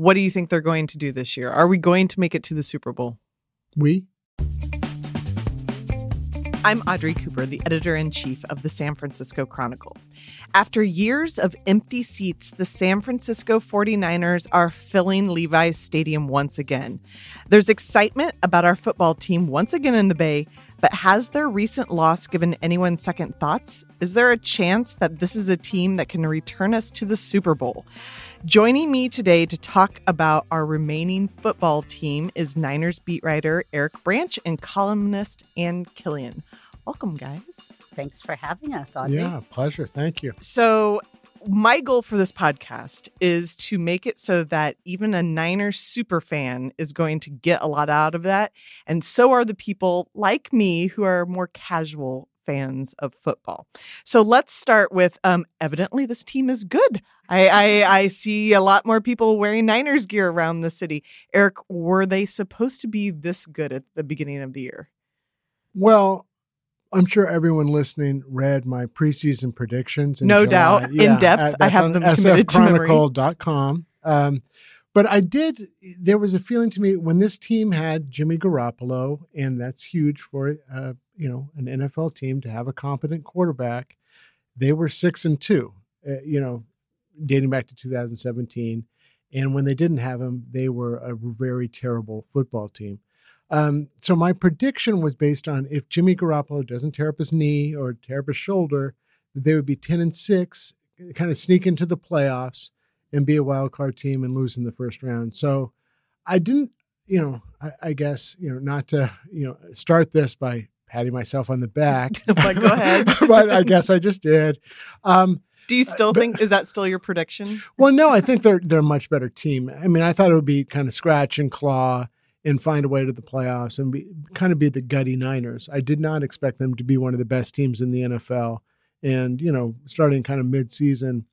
What do you think they're going to do this year? Are we going to make it to the Super Bowl? We? I'm Audrey Cooper, the editor in chief of the San Francisco Chronicle. After years of empty seats, the San Francisco 49ers are filling Levi's Stadium once again. There's excitement about our football team once again in the Bay, but has their recent loss given anyone second thoughts? Is there a chance that this is a team that can return us to the Super Bowl? Joining me today to talk about our remaining football team is Niners beat writer Eric Branch and columnist Ann Killion. Welcome, guys. Thanks for having us, Audrey. Yeah, pleasure. Thank you. So, my goal for this podcast is to make it so that even a Niners super fan is going to get a lot out of that. And so are the people like me who are more casual fans of football. So let's start with um, evidently this team is good. I, I, I see a lot more people wearing Niners gear around the city. Eric, were they supposed to be this good at the beginning of the year? Well, I'm sure everyone listening read my preseason predictions. no July. doubt, yeah, in depth. I have them committed to sfchronicle.com. Um, but I did. There was a feeling to me when this team had Jimmy Garoppolo, and that's huge for uh, you know an NFL team to have a competent quarterback. They were six and two, uh, you know, dating back to 2017, and when they didn't have him, they were a very terrible football team. Um, so my prediction was based on if Jimmy Garoppolo doesn't tear up his knee or tear up his shoulder, they would be 10 and six, kind of sneak into the playoffs and be a wild card team and lose in the first round. So I didn't, you know, I, I guess, you know, not to, you know, start this by patting myself on the back. but go ahead. but I guess I just did. Um, do you still but, think is that still your prediction? Well, no, I think they're they're a much better team. I mean, I thought it would be kind of scratch and claw and find a way to the playoffs and be kind of be the gutty Niners. I did not expect them to be one of the best teams in the NFL. And you know, starting kind of mid-season,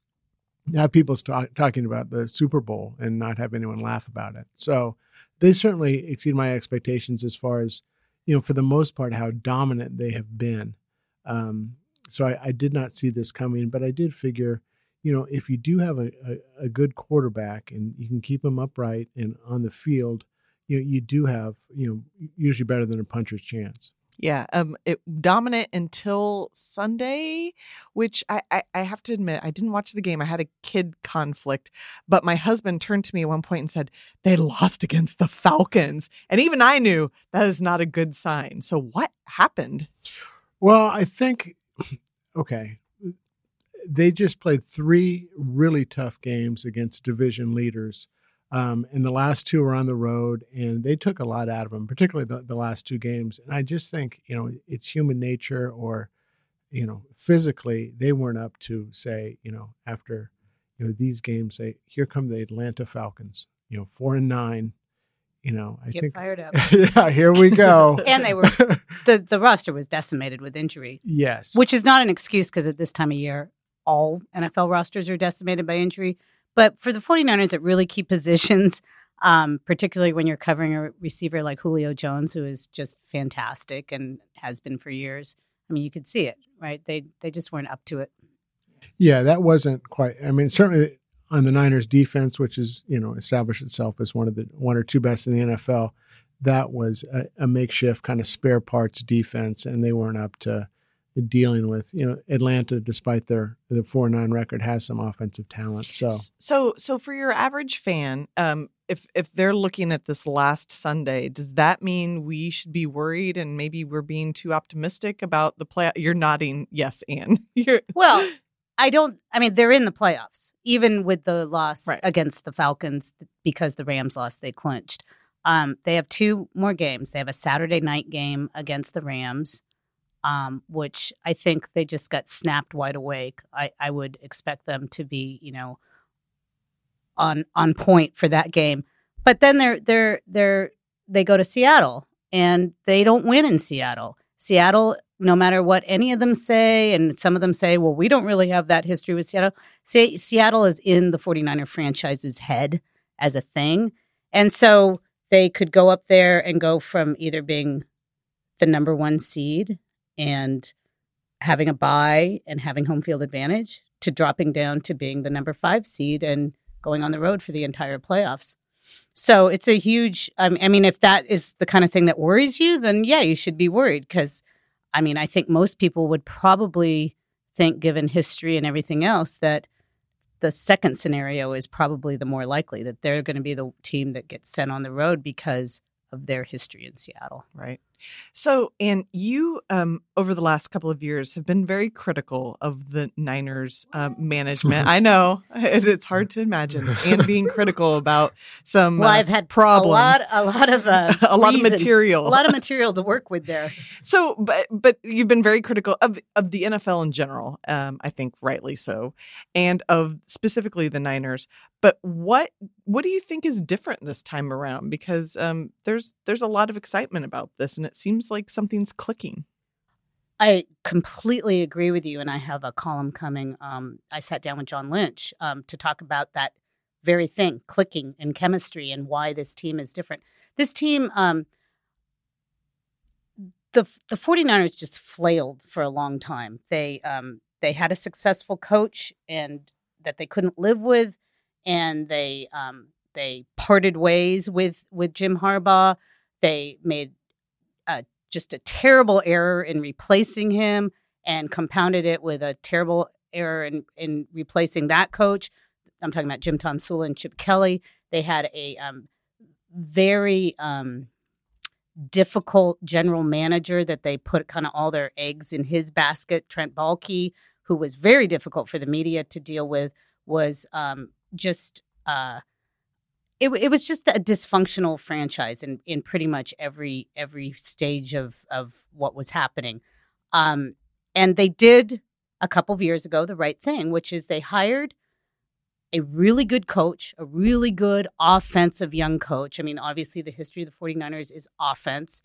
have people start talking about the Super Bowl and not have anyone laugh about it. So they certainly exceed my expectations as far as you know, for the most part, how dominant they have been. Um, so I, I, did not see this coming, but I did figure, you know, if you do have a, a, a, good quarterback and you can keep him upright and on the field, you know, you do have, you know, usually better than a puncher's chance. Yeah, um, it dominant until Sunday, which I, I, I have to admit I didn't watch the game. I had a kid conflict, but my husband turned to me at one point and said they lost against the Falcons, and even I knew that is not a good sign. So what happened? Well, I think okay, they just played three really tough games against division leaders um, and the last two were on the road, and they took a lot out of them, particularly the, the last two games. And I just think, you know, it's human nature or, you know, physically, they weren't up to say, you know, after, you know, these games, say, here come the Atlanta Falcons, you know, four and nine. You know, I Get think fired up. yeah, here we go. and they were the the roster was decimated with injury. Yes, which is not an excuse because at this time of year, all NFL rosters are decimated by injury. But for the 49ers at really key positions, um, particularly when you're covering a receiver like Julio Jones, who is just fantastic and has been for years. I mean, you could see it, right? They they just weren't up to it. Yeah, that wasn't quite. I mean, certainly on the Niners defense, which is you know established itself as one of the one or two best in the NFL, that was a, a makeshift kind of spare parts defense, and they weren't up to dealing with. You know, Atlanta, despite their the four nine record, has some offensive talent. So, so, so for your average fan, um, if if they're looking at this last Sunday, does that mean we should be worried and maybe we're being too optimistic about the play? You're nodding, yes, Ann. You're well. I don't. I mean, they're in the playoffs, even with the loss right. against the Falcons because the Rams lost. They clinched. Um, they have two more games. They have a Saturday night game against the Rams, um, which I think they just got snapped wide awake. I, I would expect them to be, you know, on on point for that game. But then they're they're they're they go to Seattle and they don't win in Seattle. Seattle, no matter what any of them say, and some of them say, well, we don't really have that history with Seattle. Say Seattle is in the 49er franchise's head as a thing. And so they could go up there and go from either being the number one seed and having a buy and having home field advantage to dropping down to being the number five seed and going on the road for the entire playoffs. So it's a huge. I mean, if that is the kind of thing that worries you, then yeah, you should be worried because, I mean, I think most people would probably think, given history and everything else, that the second scenario is probably the more likely that they're going to be the team that gets sent on the road because of their history in Seattle. Right. So, and you, um, over the last couple of years, have been very critical of the Niners uh, management. I know it's hard to imagine, and being critical about some. Well, uh, I've had problems, a lot, a lot of, uh, a lot of material, a lot of material to work with there. So, but but you've been very critical of of the NFL in general. Um, I think rightly so, and of specifically the Niners. But what what do you think is different this time around? Because um, there's there's a lot of excitement about this, and it seems like something's clicking. I completely agree with you, and I have a column coming. Um, I sat down with John Lynch um, to talk about that very thing, clicking and chemistry, and why this team is different. This team, um, the the 49ers just flailed for a long time. They um, they had a successful coach and that they couldn't live with and they um, they parted ways with with Jim Harbaugh. They made just a terrible error in replacing him and compounded it with a terrible error in, in replacing that coach. I'm talking about Jim Tomsula and Chip Kelly. They had a um, very um, difficult general manager that they put kind of all their eggs in his basket. Trent Baalke, who was very difficult for the media to deal with, was um, just uh, it, it was just a dysfunctional franchise in, in pretty much every every stage of of what was happening. Um, and they did a couple of years ago the right thing, which is they hired a really good coach, a really good offensive young coach. I mean, obviously the history of the 49ers is offense.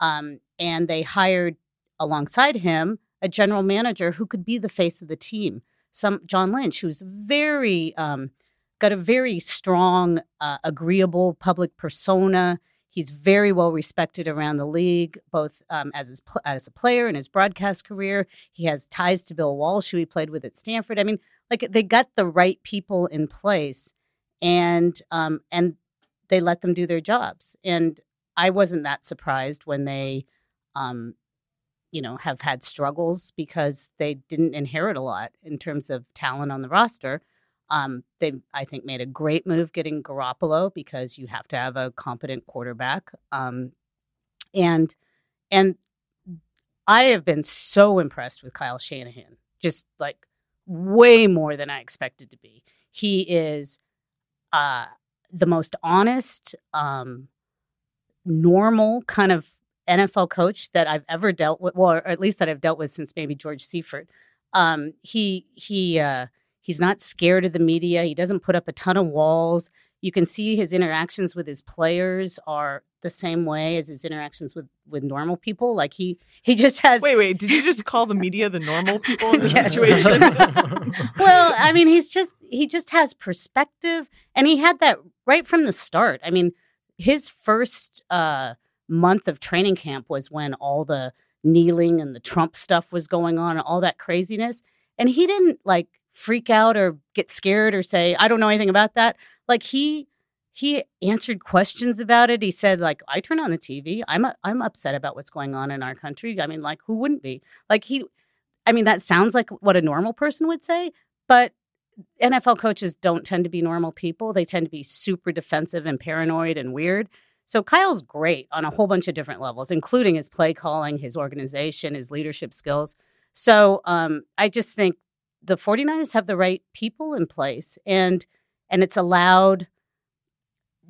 Um, and they hired alongside him a general manager who could be the face of the team some John Lynch, who's very um, got a very strong, uh, agreeable public persona. He's very well respected around the league, both um, as his, as a player in his broadcast career. He has ties to Bill Walsh, who he played with at Stanford. I mean, like they got the right people in place, and um, and they let them do their jobs. And I wasn't that surprised when they um, you know, have had struggles because they didn't inherit a lot in terms of talent on the roster. Um, they, I think, made a great move getting Garoppolo because you have to have a competent quarterback. Um, and and I have been so impressed with Kyle Shanahan, just like way more than I expected to be. He is uh, the most honest, um, normal kind of NFL coach that I've ever dealt with, well, or at least that I've dealt with since maybe George Seifert. Um, he he uh, he's not scared of the media. He doesn't put up a ton of walls. You can see his interactions with his players are the same way as his interactions with with normal people. Like he he just has. Wait, wait. Did you just call the media the normal people in this situation? well, I mean, he's just he just has perspective, and he had that right from the start. I mean, his first. uh month of training camp was when all the kneeling and the Trump stuff was going on and all that craziness. And he didn't like freak out or get scared or say, I don't know anything about that. Like he he answered questions about it. He said, like, I turn on the TV. I'm a, I'm upset about what's going on in our country. I mean, like, who wouldn't be? Like he I mean, that sounds like what a normal person would say, but NFL coaches don't tend to be normal people. They tend to be super defensive and paranoid and weird. So Kyle's great on a whole bunch of different levels, including his play calling, his organization, his leadership skills. So um, I just think the 49ers have the right people in place and and it's allowed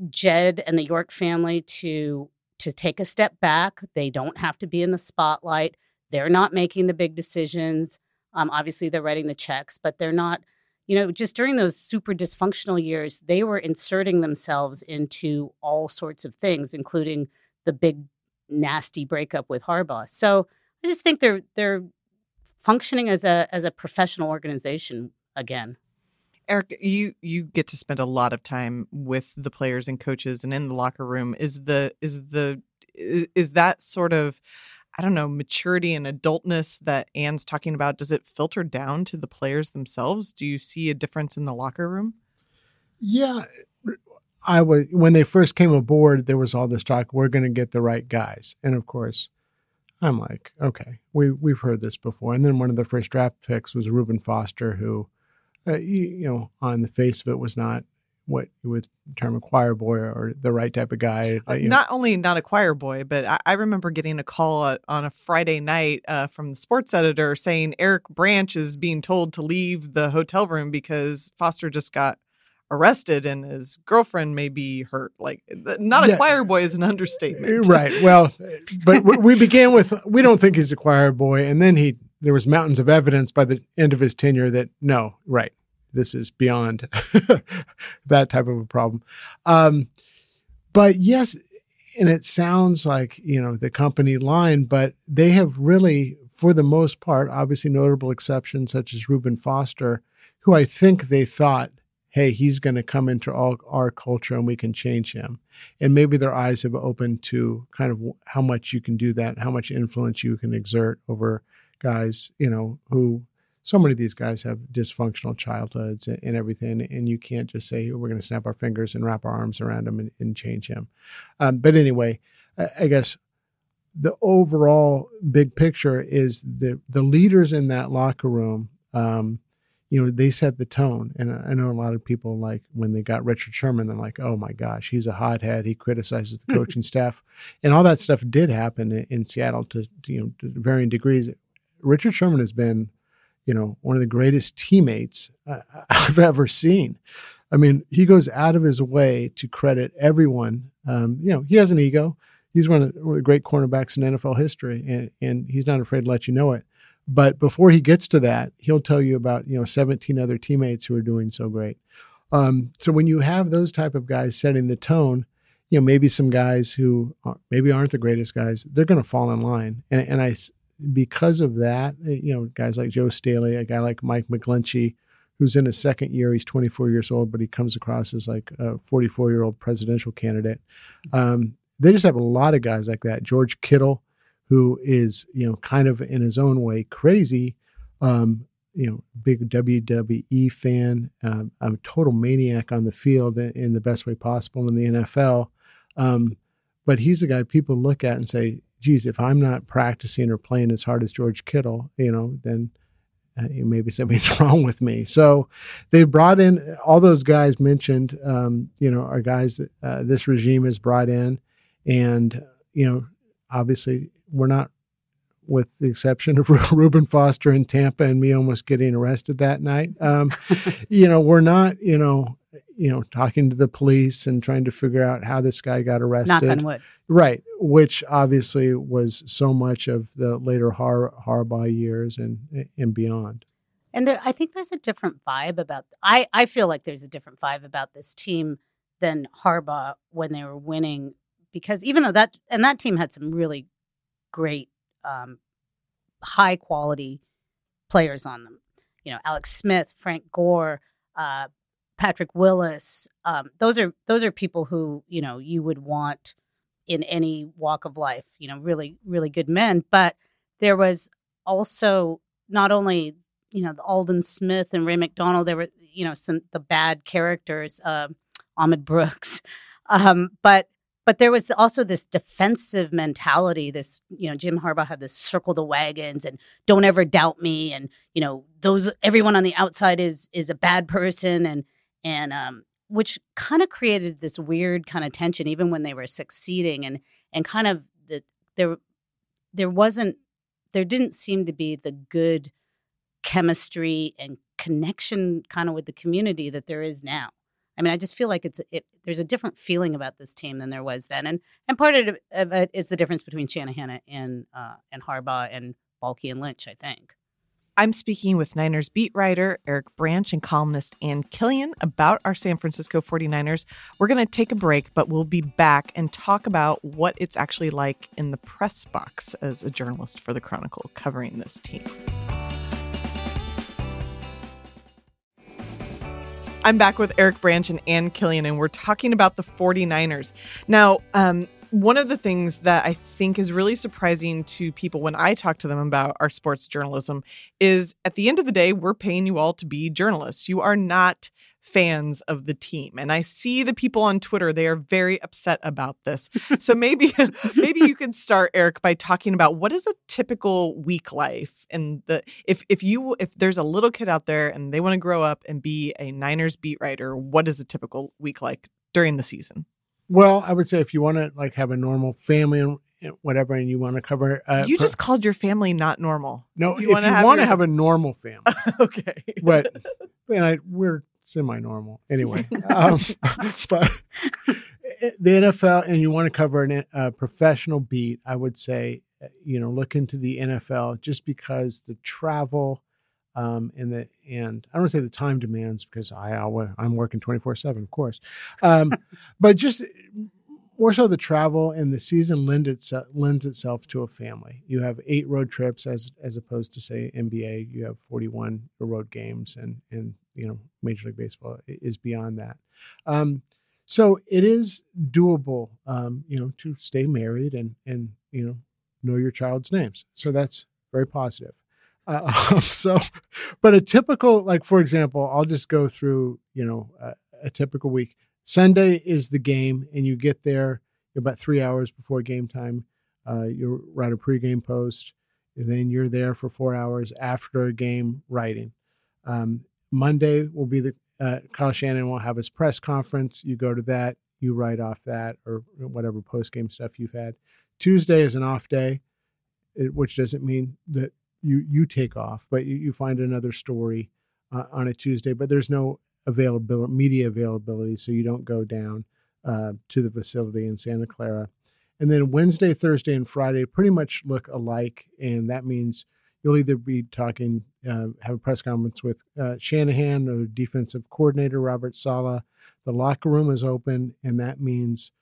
Jed and the York family to to take a step back. They don't have to be in the spotlight. They're not making the big decisions. Um, obviously, they're writing the checks, but they're not you know, just during those super dysfunctional years, they were inserting themselves into all sorts of things, including the big nasty breakup with Harbaugh. So I just think they're they're functioning as a as a professional organization again. Eric, you you get to spend a lot of time with the players and coaches and in the locker room. Is the is the is that sort of I don't know, maturity and adultness that Ann's talking about, does it filter down to the players themselves? Do you see a difference in the locker room? Yeah, I was when they first came aboard. There was all this talk. We're going to get the right guys, and of course, I'm like, okay, we we've heard this before. And then one of the first draft picks was Reuben Foster, who, uh, you, you, know, on the face of it was not what you would term a choir boy or the right type of guy. Uh, not only not a choir boy, but I, I remember getting a call on a Friday night uh, from the sports editor saying Eric Branch is being told to leave the hotel room because Foster just got arrested and his girlfriend may be hurt. Like, not a yeah. choir boy eh, is an understatement. Eh, right. Well, eh, but we began with we don't think he's a choir boy, and then he there was mountains of evidence by the end of his tenure that no, right, this is beyond that type of a problem. Um, but yes, and it sounds like you know the company line, but they have really, for the most part, obviously notable exceptions such as Reuben Foster, who I think they thought hey, he's going to come into all our culture and we can change him. And maybe their eyes have opened to kind of how much you can do that, how much influence you can exert over guys, you know, who so many of these guys have dysfunctional childhoods and, and everything. And you can't just say, we're going to snap our fingers and wrap our arms around him and, and change him. Um, but anyway, I, I guess the overall big picture is the the leaders in that locker room um, you know, they set the tone. And I know a lot of people like when they got Richard Sherman, they're like, oh my gosh, he's a hothead. He criticizes the coaching staff. And all that stuff did happen in, in Seattle to, to, you know, to varying degrees. Richard Sherman has been, you know, one of the greatest teammates I've ever seen. I mean, he goes out of his way to credit everyone. Um, you know, he has an ego. He's one of the great cornerbacks in NFL history, and, and he's not afraid to let you know it. But before he gets to that, he'll tell you about you know 17 other teammates who are doing so great. Um, so when you have those type of guys setting the tone, you know maybe some guys who maybe aren't the greatest guys, they're going to fall in line. And, and, I because of that, eh, you know, guys like Joe Staley, a guy like Mike McGlinchey, who's in his second year, he's 24 years old, but he comes across as like a 44 year old presidential candidate. Um, they just have a lot of guys like that. George Kittle who is you know kind of in his own way crazy um, you know big WWE fan um, I'm a total maniac on the field in the best way possible in the NFL um, but he's the guy people look at and say geez if I'm not practicing or playing as hard as George Kittle you know then uh, maybe something's wrong with me. So they brought in all those guys mentioned, um, you know, are guys that uh, this regime has brought in. And, you know, obviously we're not, with the exception of Reuben Foster in Tampa and me almost getting arrested that night. Um, you know, we're not, you know, you know, talking to the police and trying to figure out how this guy got arrested. Knock on wood. Right, which obviously was so much of the later Har- Harbaugh years and and beyond. And there, I think there's a different vibe about. I I feel like there's a different vibe about this team than Harbaugh when they were winning, because even though that and that team had some really great, um, high quality players on them. You know, Alex Smith, Frank Gore, uh, Patrick Willis. Um, those are those are people who you know you would want in any walk of life. You know, really really good men. But there was also not only you know the Aldon Smith and Ray McDonald. There were you know some the bad characters, uh, Ahmad Brooks, um, but but there was also this defensive mentality this you know jim harbaugh had this circle the wagons and don't ever doubt me and you know those everyone on the outside is is a bad person and and um which kind of created this weird kind of tension even when they were succeeding and and kind of the there there wasn't there didn't seem to be the good chemistry and connection kind of with the community that there is now I mean, I just feel like it's it, there's a different feeling about this team than there was then, and and part of it is the difference between Shanahan and uh, and Harbaugh and Baalke and Lynch. I think. I'm speaking with Niners beat writer Eric Branch and columnist Ann Killion about our San Francisco 49ers. We're going to take a break, but we'll be back and talk about what it's actually like in the press box as a journalist for the Chronicle covering this team. I'm back with Eric Branch and Ann Killion, and we're talking about the 49ers. Now, um, one of the things that I think is really surprising to people when I talk to them about our sports journalism is at the end of the day, we're paying you all to be journalists. You are not fans of the team. And I see the people on Twitter, they are very upset about this. so maybe maybe you could start Eric by talking about what is a typical week life and the if if you if there's a little kid out there and they want to grow up and be a Niners beat writer, what is a typical week like during the season? Well, I would say if you want to like have a normal family and whatever, and you want to cover, uh, you just per- called your family not normal. No, if you want to have, your... have, a normal family, okay. But and I, we're semi-normal anyway. um, but the NFL, and you want to cover a uh, professional beat, I would say, uh, you know, look into the NFL just because the travel um, and the and I don't want to say the time demands because I I'm working 24 seven, of course, um, but just more so the travel and the season lend itself, lends itself to a family. You have eight road trips as as opposed to say NBA. You have 41 road games, and and you know Major League Baseball is beyond that. Um, so it is doable, um, you know, to stay married and and you know know your child's names. So that's very positive. Uh, so, but a typical, like for example, I'll just go through, you know, a, a typical week. Sunday is the game, and you get there about three hours before game time. Uh, you write a pregame post, and then you're there for four hours after a game writing. Um, Monday will be the uh, Kyle Shanahan will have his press conference. You go to that, you write off that or whatever post game stuff you've had. Tuesday is an off day, which doesn't mean that you you take off, but you, you find another story uh, on a Tuesday. But there's no availability, media availability, so you don't go down uh, to the facility in Santa Clara. And then Wednesday, Thursday, and Friday pretty much look alike, and that means you'll either be talking, uh, have a press conference with uh, Shanahan or defensive coordinator Robert Saleh. The locker room is open, and that means,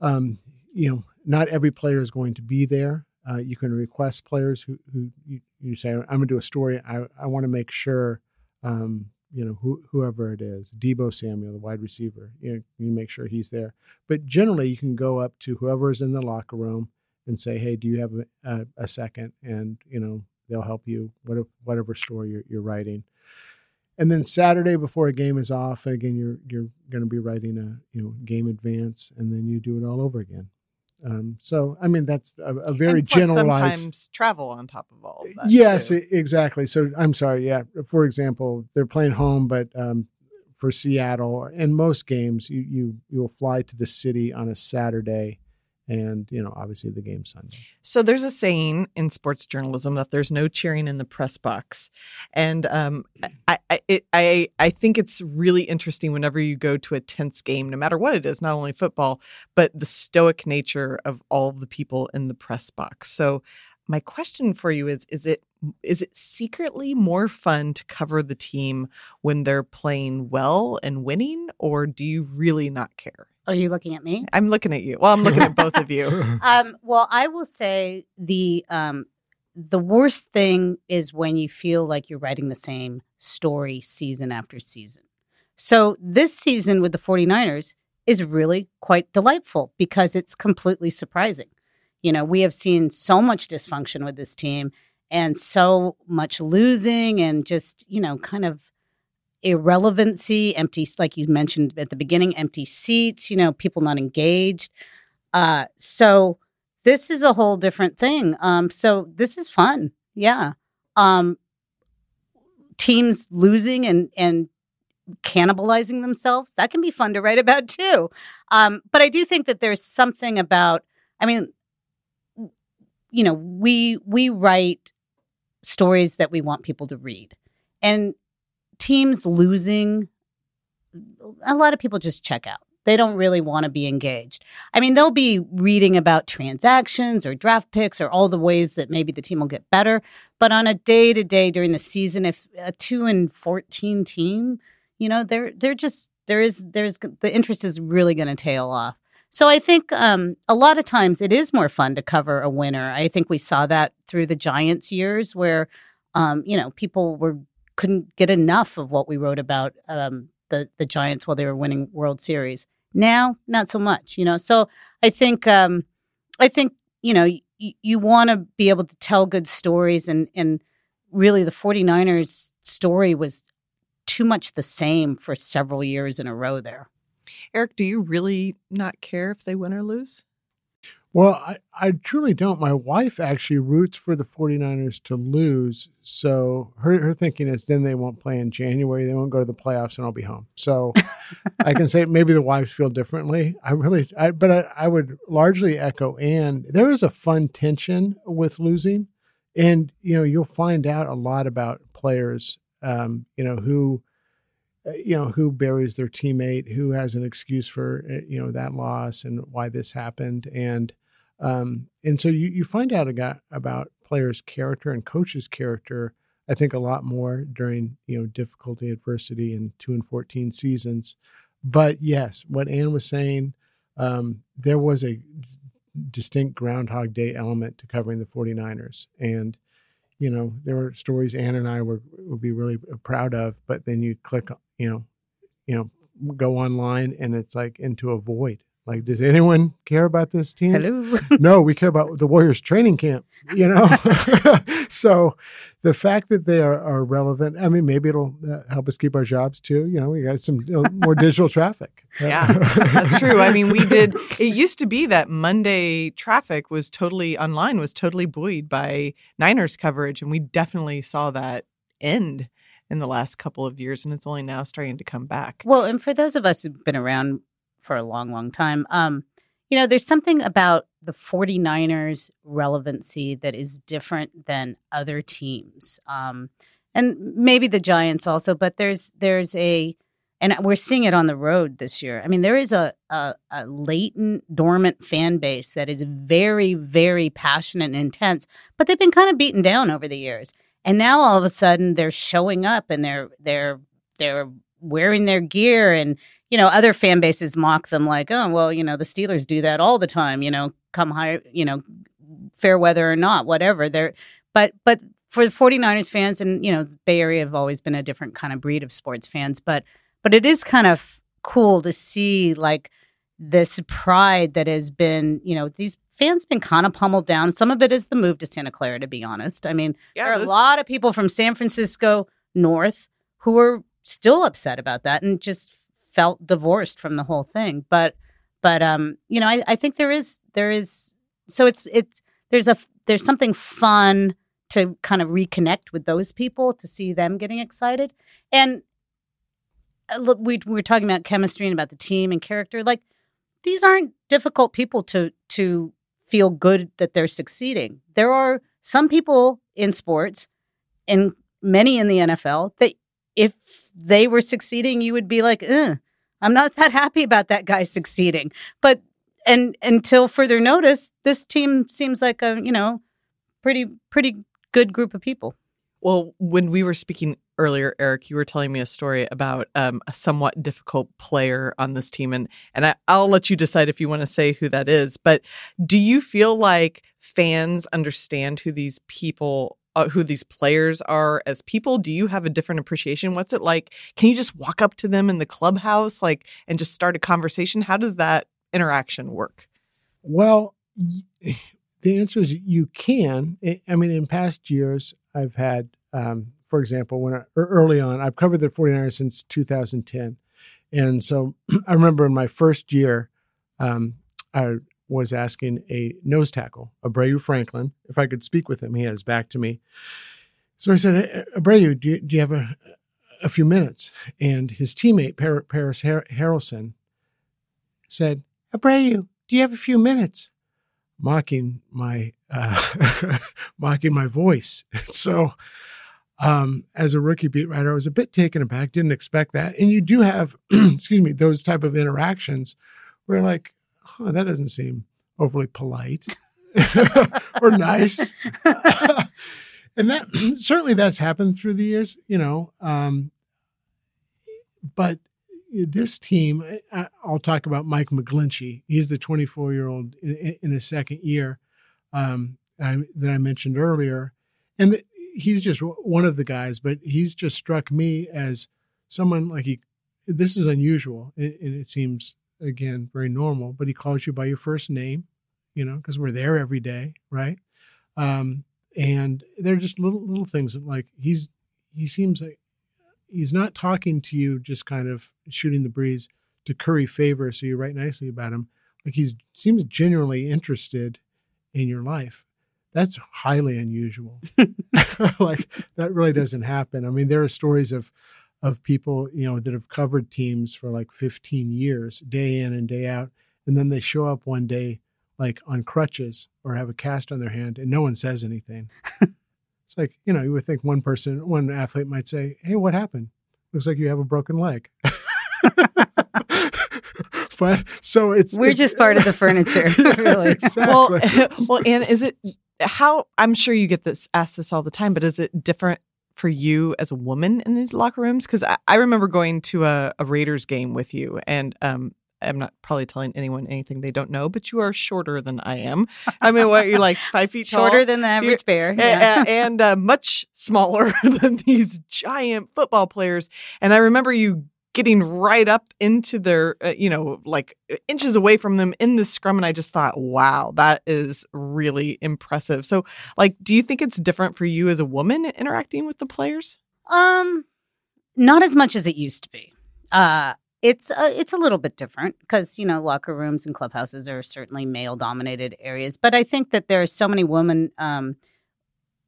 um, you know, not every player is going to be there. Uh, you can request players who, who you, you say, I'm going to do a story. I, I want to make sure, um, you know, who, whoever it is, Deebo Samuel, the wide receiver, you, know, you make sure he's there. But generally, you can go up to whoever is in the locker room and say, hey, do you have a, a, a second? And, you know, they'll help you, whatever, whatever story you're, you're writing. And then Saturday before a game is off, again, you're you're going to be writing a you know game advance, and then you do it all over again. Um, so, I mean, that's a, a very generalized. Sometimes travel on top of all. Of yes, exactly. So, I'm sorry. Yeah, for example, they're playing home, but um, for Seattle, in most games, you you you will fly to the city on a Saturday and you know obviously the game sunday. So there's a saying in sports journalism that there's no cheering in the press box. And um, I, I, it, I i think it's really interesting whenever you go to a tense game no matter what it is not only football but the stoic nature of all of the people in the press box. So my question for you is is it is it secretly more fun to cover the team when they're playing well and winning or do you really not care are you looking at me? I'm looking at you. Well, I'm looking at both of you. Um, well, I will say the um, the worst thing is when you feel like you're writing the same story season after season. So this season with the 49ers is really quite delightful because it's completely surprising. You know, we have seen so much dysfunction with this team and so much losing and just, you know, kind of irrelevancy, empty, like you mentioned at the beginning, empty seats, you know, people not engaged. Uh, so this is a whole different thing. Um, so this is fun. Yeah. Um, teams losing and, and cannibalizing themselves, that can be fun to write about too. Um, but I do think that there's something about, I mean, you know, we, we write stories that we want people to read. And teams losing, a lot of people just check out. They don't really want to be engaged. I mean, they'll be reading about transactions or draft picks or all the ways that maybe the team will get better. But on a day to day during the season, if a two and fourteen team, you know, they're they're just there is there's the interest is really going to tail off. So I think um, a lot of times it is more fun to cover a winner. I think we saw that through the Giants years where um, you know people were couldn't get enough of what we wrote about um, the the Giants while they were winning World Series. Now, not so much, you know. So I think, um, I think, you know, y- you want to be able to tell good stories and, and really the 49ers story was too much the same for several years in a row there. Eric, do you really not care if they win or lose? Well, I, I truly don't. My wife actually roots for the 49ers to lose. So her, her thinking is then they won't play in January. They won't go to the playoffs and I'll be home. So I can say maybe the wives feel differently. I really, I, but I, I would largely echo Ann. There is a fun tension with losing. And, you know, you'll find out a lot about players, um, you know, who, uh, you know who buries their teammate who has an excuse for uh, you know that loss and why this happened and um, and so you, you find out about, players' character and coaches' character, I think, a lot more during you know difficulty, adversity, and two and fourteen seasons. But yes, what Ann was saying, um, there was a distinct Groundhog Day element to covering the 49ers. And, you know, there were stories Ann and I were would be really proud of, but then you click, you know, you know, go online and it's like into a void like, does anyone care about this team? Hello. no, we care about the Warriors training camp, you know? so the fact that they are, are, relevant, I mean, maybe it'll uh, help us keep our jobs too. You know, we got some you know, more digital traffic. yeah, that's true. I mean, we did, it used to be that Monday traffic was totally online, was totally buoyed by Niners coverage. And we definitely saw that end in the last couple of years and it's only now starting to come back. Well, and for those of us who've been around for a long, long time. Um, you know, there's something about the 49ers relevancy that is different than other teams. Um, and maybe the Giants also, but there's there's a and we're seeing it on the road this year. I mean, there is a, a, a latent, dormant fan base that is very, very passionate and intense, but they've been kind of beaten down over the years. And now all of a sudden they're showing up and they're they're they're wearing their gear and you know, other fan bases mock them like, oh, well, you know, the Steelers do that all the time, you know, come high, you know, fair weather or not, whatever. They're, but, but for the 49ers fans and, you know, Bay Area have always been a different kind of breed of sports fans, but, but it is kind of cool to see like this pride that has been, you know, these fans been kind of pummeled down. Some of it is the move to Santa Clara, to be honest. I mean, yeah, there are a lot of people from San Francisco North who are still upset about that and just felt divorced from the whole thing. But but um, you know, I, I think there is there is so it's it's there's a there's something fun to kind of reconnect with those people to see them getting excited. And uh, look, we, we were talking about chemistry and about the team and character. Like these aren't difficult people to to feel good that they're succeeding. There are some people in sports and many in the NFL that if they were succeeding, you would be like, I'm not that happy about that guy succeeding. But and until further notice, this team seems like a, you know, pretty pretty good group of people. Well, when we were speaking earlier, Eric, you were telling me a story about um, a somewhat difficult player on this team, and and I, I'll let you decide if you want to say who that is. But do you feel like fans understand who these people uh, who these players are as people? Do you have a different appreciation? What's it like? Can you just walk up to them in the clubhouse, like, and just start a conversation? How does that interaction work? Well, the answer is you can. I mean, in past years, I've had, um, for example, when I, early on, I've covered the 49ers since 2010. And so I remember in my first year, um, I was asking a nose tackle, Aubrayo Franklin, if I could speak with him. He had his back to me. So I said, Aubrayo, do you, do you have a, a few minutes? And his teammate, Parys Haralson, said, Aubrayo, do you have a few minutes? Mocking my uh, mocking my voice. so um, as a rookie beat writer, I was a bit taken aback, didn't expect that. And you do have, excuse me, those type of interactions where like, oh, that doesn't seem overly polite or nice. and that certainly that's happened through the years, you know. Um, but this team, I, will talk about Mike McGlinchey. He's the 24 year old in, in, his second year um, I, that I mentioned earlier, and the, he's just one of the guys. But he's just struck me as someone like he. This is unusual, and it, it seems again very normal, but he calls you by your first name, you know, because we're there every day, right? Um, and they're just little little things that like he's he seems like he's not talking to you just kind of shooting the breeze to curry favor so you write nicely about him like he seems genuinely interested in your life. That's highly unusual. Like that really doesn't happen. I mean there are stories of of people you know that have covered teams for like 15 years day in and day out and then they show up one day like on crutches or have a cast on their hand and no one says anything it's like you know you would think one person one athlete might say hey what happened looks like you have a broken leg but so it's we're it's, just part of the furniture really exactly. Well, well, and is it how? I'm sure you get this asked this all the time, but is it different for you as a woman in these locker rooms? Because I, I remember going to a, a Raiders game with you, and um, I'm not probably telling anyone anything they don't know, but you are shorter than I am. I mean, what you're like five feet shorter tall, than the average bear, yeah. and, and uh, much smaller than these giant football players. And I remember you getting right up into their, uh, you know, like inches away from them in the scrum. And I just thought, wow, that is really impressive. So, like, do you think it's different for you as a woman interacting with the players? Um, not as much as it used to be. Uh, it's a, it's a little bit different because you know locker rooms and clubhouses are certainly male dominated areas, but I think that there are so many women um,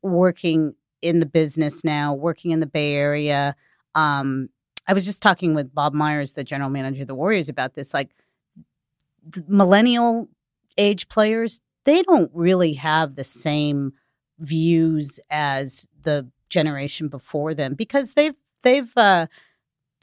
working in the business now, working in the Bay Area. Um, I was just talking with Bob Myers, the general manager of the Warriors, about this. Like millennial age players, they don't really have the same views as the generation before them because they've they've uh,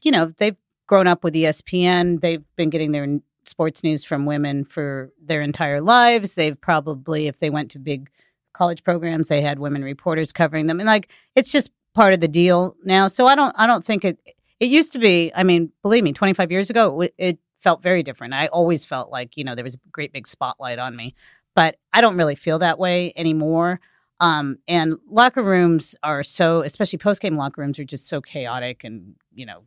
you know they've grown up with ESPN. They've been getting their sports news from women for their entire lives. They've probably, if they went to big college programs, they had women reporters covering them, and like it's just part of the deal now. So I don't, I don't think it. It used to be. I mean, believe me, 25 years ago, it, it felt very different. I always felt like you know there was a great big spotlight on me, but I don't really feel that way anymore. Um, and locker rooms are so, especially post game locker rooms, are just so chaotic and you know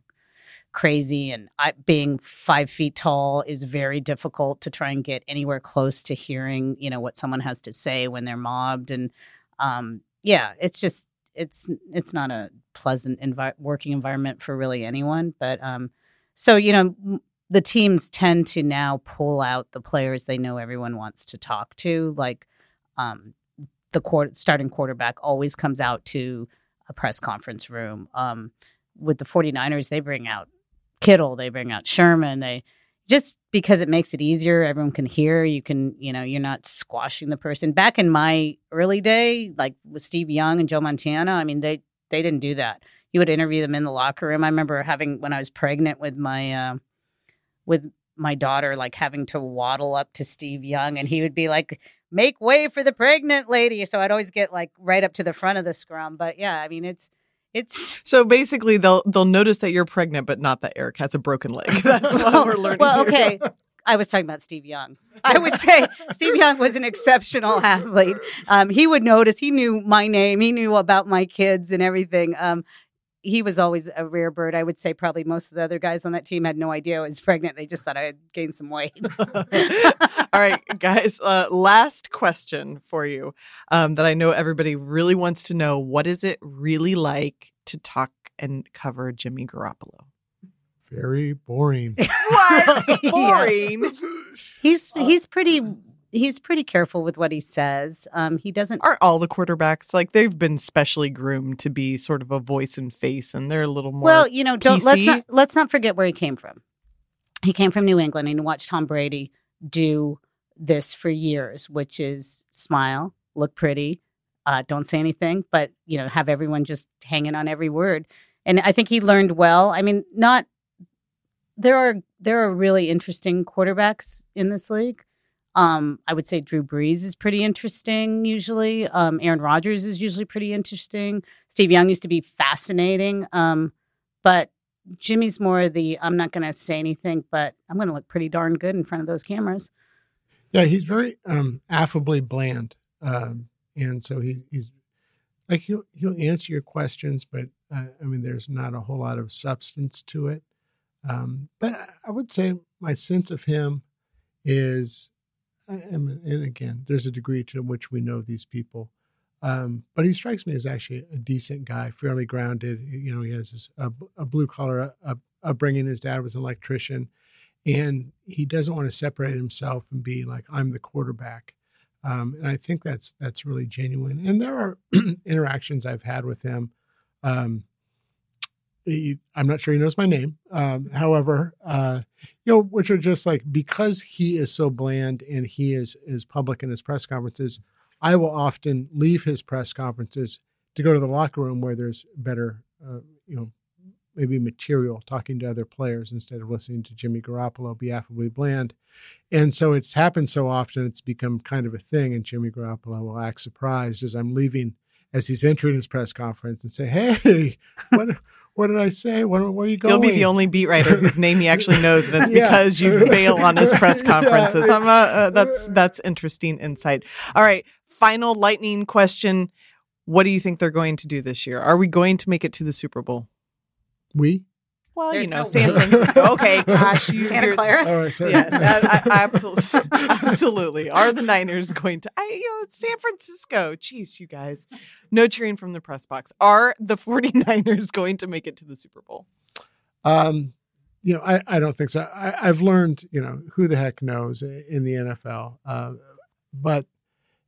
crazy and I, being five feet tall is very difficult to try and get anywhere close to hearing you know what someone has to say when they're mobbed and um, yeah it's just it's it's not a pleasant envi- working environment for really anyone but um, so you know the teams tend to now pull out the players they know everyone wants to talk to like um, the court, starting quarterback always comes out to a press conference room. Um, with the 49ers they bring out Kittle, they bring out Sherman, they just because it makes it easier, everyone can hear. You can, you know, you're not squashing the person. Back in my early day, like with Steve Young and Joe Montana, I mean, they they didn't do that. You would interview them in the locker room. I remember having when I was pregnant with my uh, with my daughter, like having to waddle up to Steve Young, and he would be like, "Make way for the pregnant lady." So I'd always get like right up to the front of the scrum. But yeah, I mean, it's it's so basically they'll they'll notice that you're pregnant, but not that Eric has a broken leg. That's what we're learning. well, okay. I was talking about Steve Young. I would say Steve Young was an exceptional athlete. Um, he would notice. He knew my name. He knew about my kids and everything. Um, he was always a rare bird. I would say probably most of the other guys on that team had no idea I was pregnant. They just thought I had gained some weight. All right, guys. Uh, last question for you um, that I know everybody really wants to know. What is it really like to talk and cover Jimmy Garoppolo? Very boring. what? Boring. He's he's pretty he's pretty careful with what he says. Um, he doesn't. Are all the quarterbacks like they've been specially groomed to be sort of a voice and face, and they're a little more. Well, you know, don't PC? let's not let's not forget where he came from. He came from New England, and he watched Tom Brady do this for years, which is smile, look pretty, uh, don't say anything, but you know, have everyone just hanging on every word. And I think he learned well. I mean, not there are there are really interesting quarterbacks in this league. Um, I would say Drew Brees is pretty interesting usually. Um, Aaron Rodgers is usually pretty interesting. Steve Young used to be fascinating. Um, but Jimmy's more the I'm not going to say anything, but I'm going to look pretty darn good in front of those cameras. Yeah, he's very um, affably bland, um, and so he, he's like he'll he'll answer your questions, but uh, I mean, there's not a whole lot of substance to it. Um, but I would say my sense of him is, and, again, there's a degree to which we know these people. Um, but he strikes me as actually a decent guy, fairly grounded. You know, he has a, a blue collar upbringing. His dad was an electrician, and he doesn't want to separate himself and be like I'm the quarterback. Um, and I think that's that's really genuine. And there are interactions I've had with him. Um, I'm not sure he knows my name. Um, however, uh, you know, which are just like because he is so bland and he is is public in his press conferences. I will often leave his press conferences to go to the locker room where there's better, uh, you know, maybe material talking to other players instead of listening to Jimmy Garoppolo be affably bland. And so it's happened so often, it's become kind of a thing. And Jimmy Garoppolo will act surprised as I'm leaving, as he's entering his press conference and say, Hey, what, what did I say? Where, where are you going? You'll be the only beat writer whose name he actually knows, and it's yeah. because you bail on his press conferences. Yeah. A, uh, that's that's interesting insight. All right, final lightning question: What do you think they're going to do this year? Are we going to make it to the Super Bowl? We well, There's you know, no San Francisco. Okay, gosh, you, Santa Clara. All right, sorry. Yeah, I, I, absolutely, absolutely. Are the Niners going to? I, you know, San Francisco. Jeez, you guys. No cheering from the press box. Are the 49ers going to make it to the Super Bowl? Um, you know, I, I don't think so. I, have learned, you know, who the heck knows in the NFL. Uh, but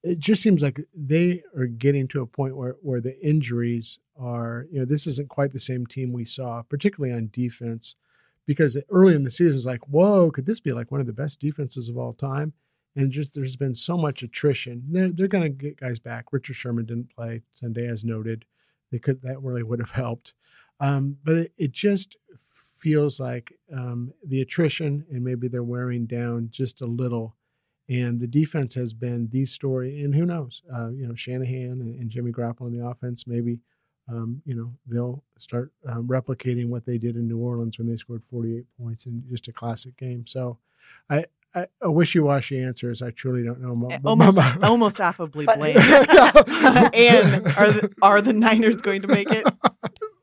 it just seems like they are getting to a point where where the injuries are you know this isn't quite the same team we saw particularly on defense because early in the season was like whoa could this be like one of the best defenses of all time? And just there's been so much attrition. They're, they're going to get guys back. Richard sherman didn't play sunday as noted. They could that really would have helped. Um, but it, it, just feels like um, the attrition and maybe they're wearing down just a little and the defense has been the story. And who knows? Uh, you know, Shanahan and, and, Jimmy Garoppolo in the offense, maybe, um, you know, they'll start um, replicating what they did in New Orleans when they scored 48 points in just a classic game. So I, I, a wishy-washy answer is I truly don't know. Eh, almost, almost affably blame. and are the, are the Niners going to make it?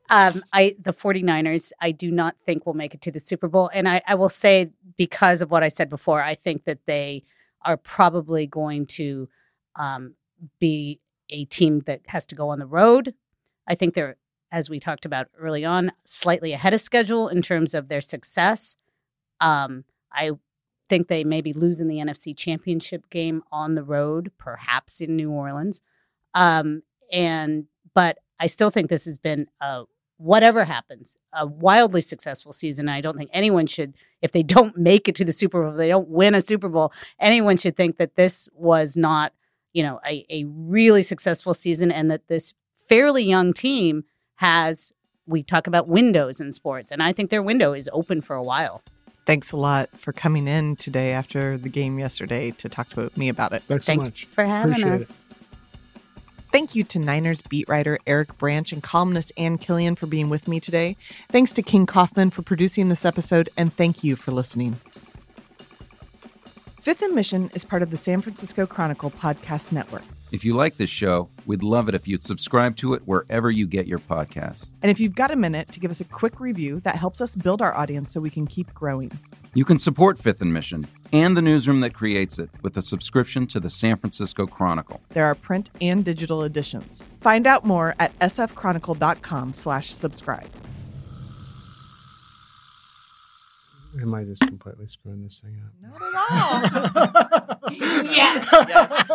Um, I the 49ers, I do not think will make it to the Super Bowl. And I, I will say because of what I said before, I think that they – are probably going to um, be a team that has to go on the road. I think they're, as we talked about early on, slightly ahead of schedule in terms of their success. Um, I think they maybe lose in the NFC Championship game on the road, perhaps in New Orleans. Um, and but I still think this has been a whatever happens, a wildly successful season. I don't think anyone should, if they don't make it to the Super Bowl, if they don't win a Super Bowl, anyone should think that this was not, you know, a, a really successful season and that this fairly young team has, we talk about windows in sports, and I think their window is open for a while. Thanks a lot for coming in today after the game yesterday to talk to me about it. Thanks, Thanks so much. for having Appreciate us. It. Thank you to Niners beat writer Eric Branch and columnist Ann Killion for being with me today. Thanks to King Kaufman for producing this episode, and thank you for listening. Fifth and Mission is part of the San Francisco Chronicle podcast network. If you like this show, we'd love it if you'd subscribe to it wherever you get your podcasts. And if you've got a minute to give us a quick review, that helps us build our audience so we can keep growing. You can support Fifth and Mission and the newsroom that creates it with a subscription to the San Francisco Chronicle. There are print and digital editions. Find out more at sfchronicle.com slash subscribe. Am I just completely screwing this thing up? Not at all. yes. yes.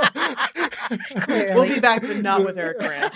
We'll be back, but not with Eric Branch.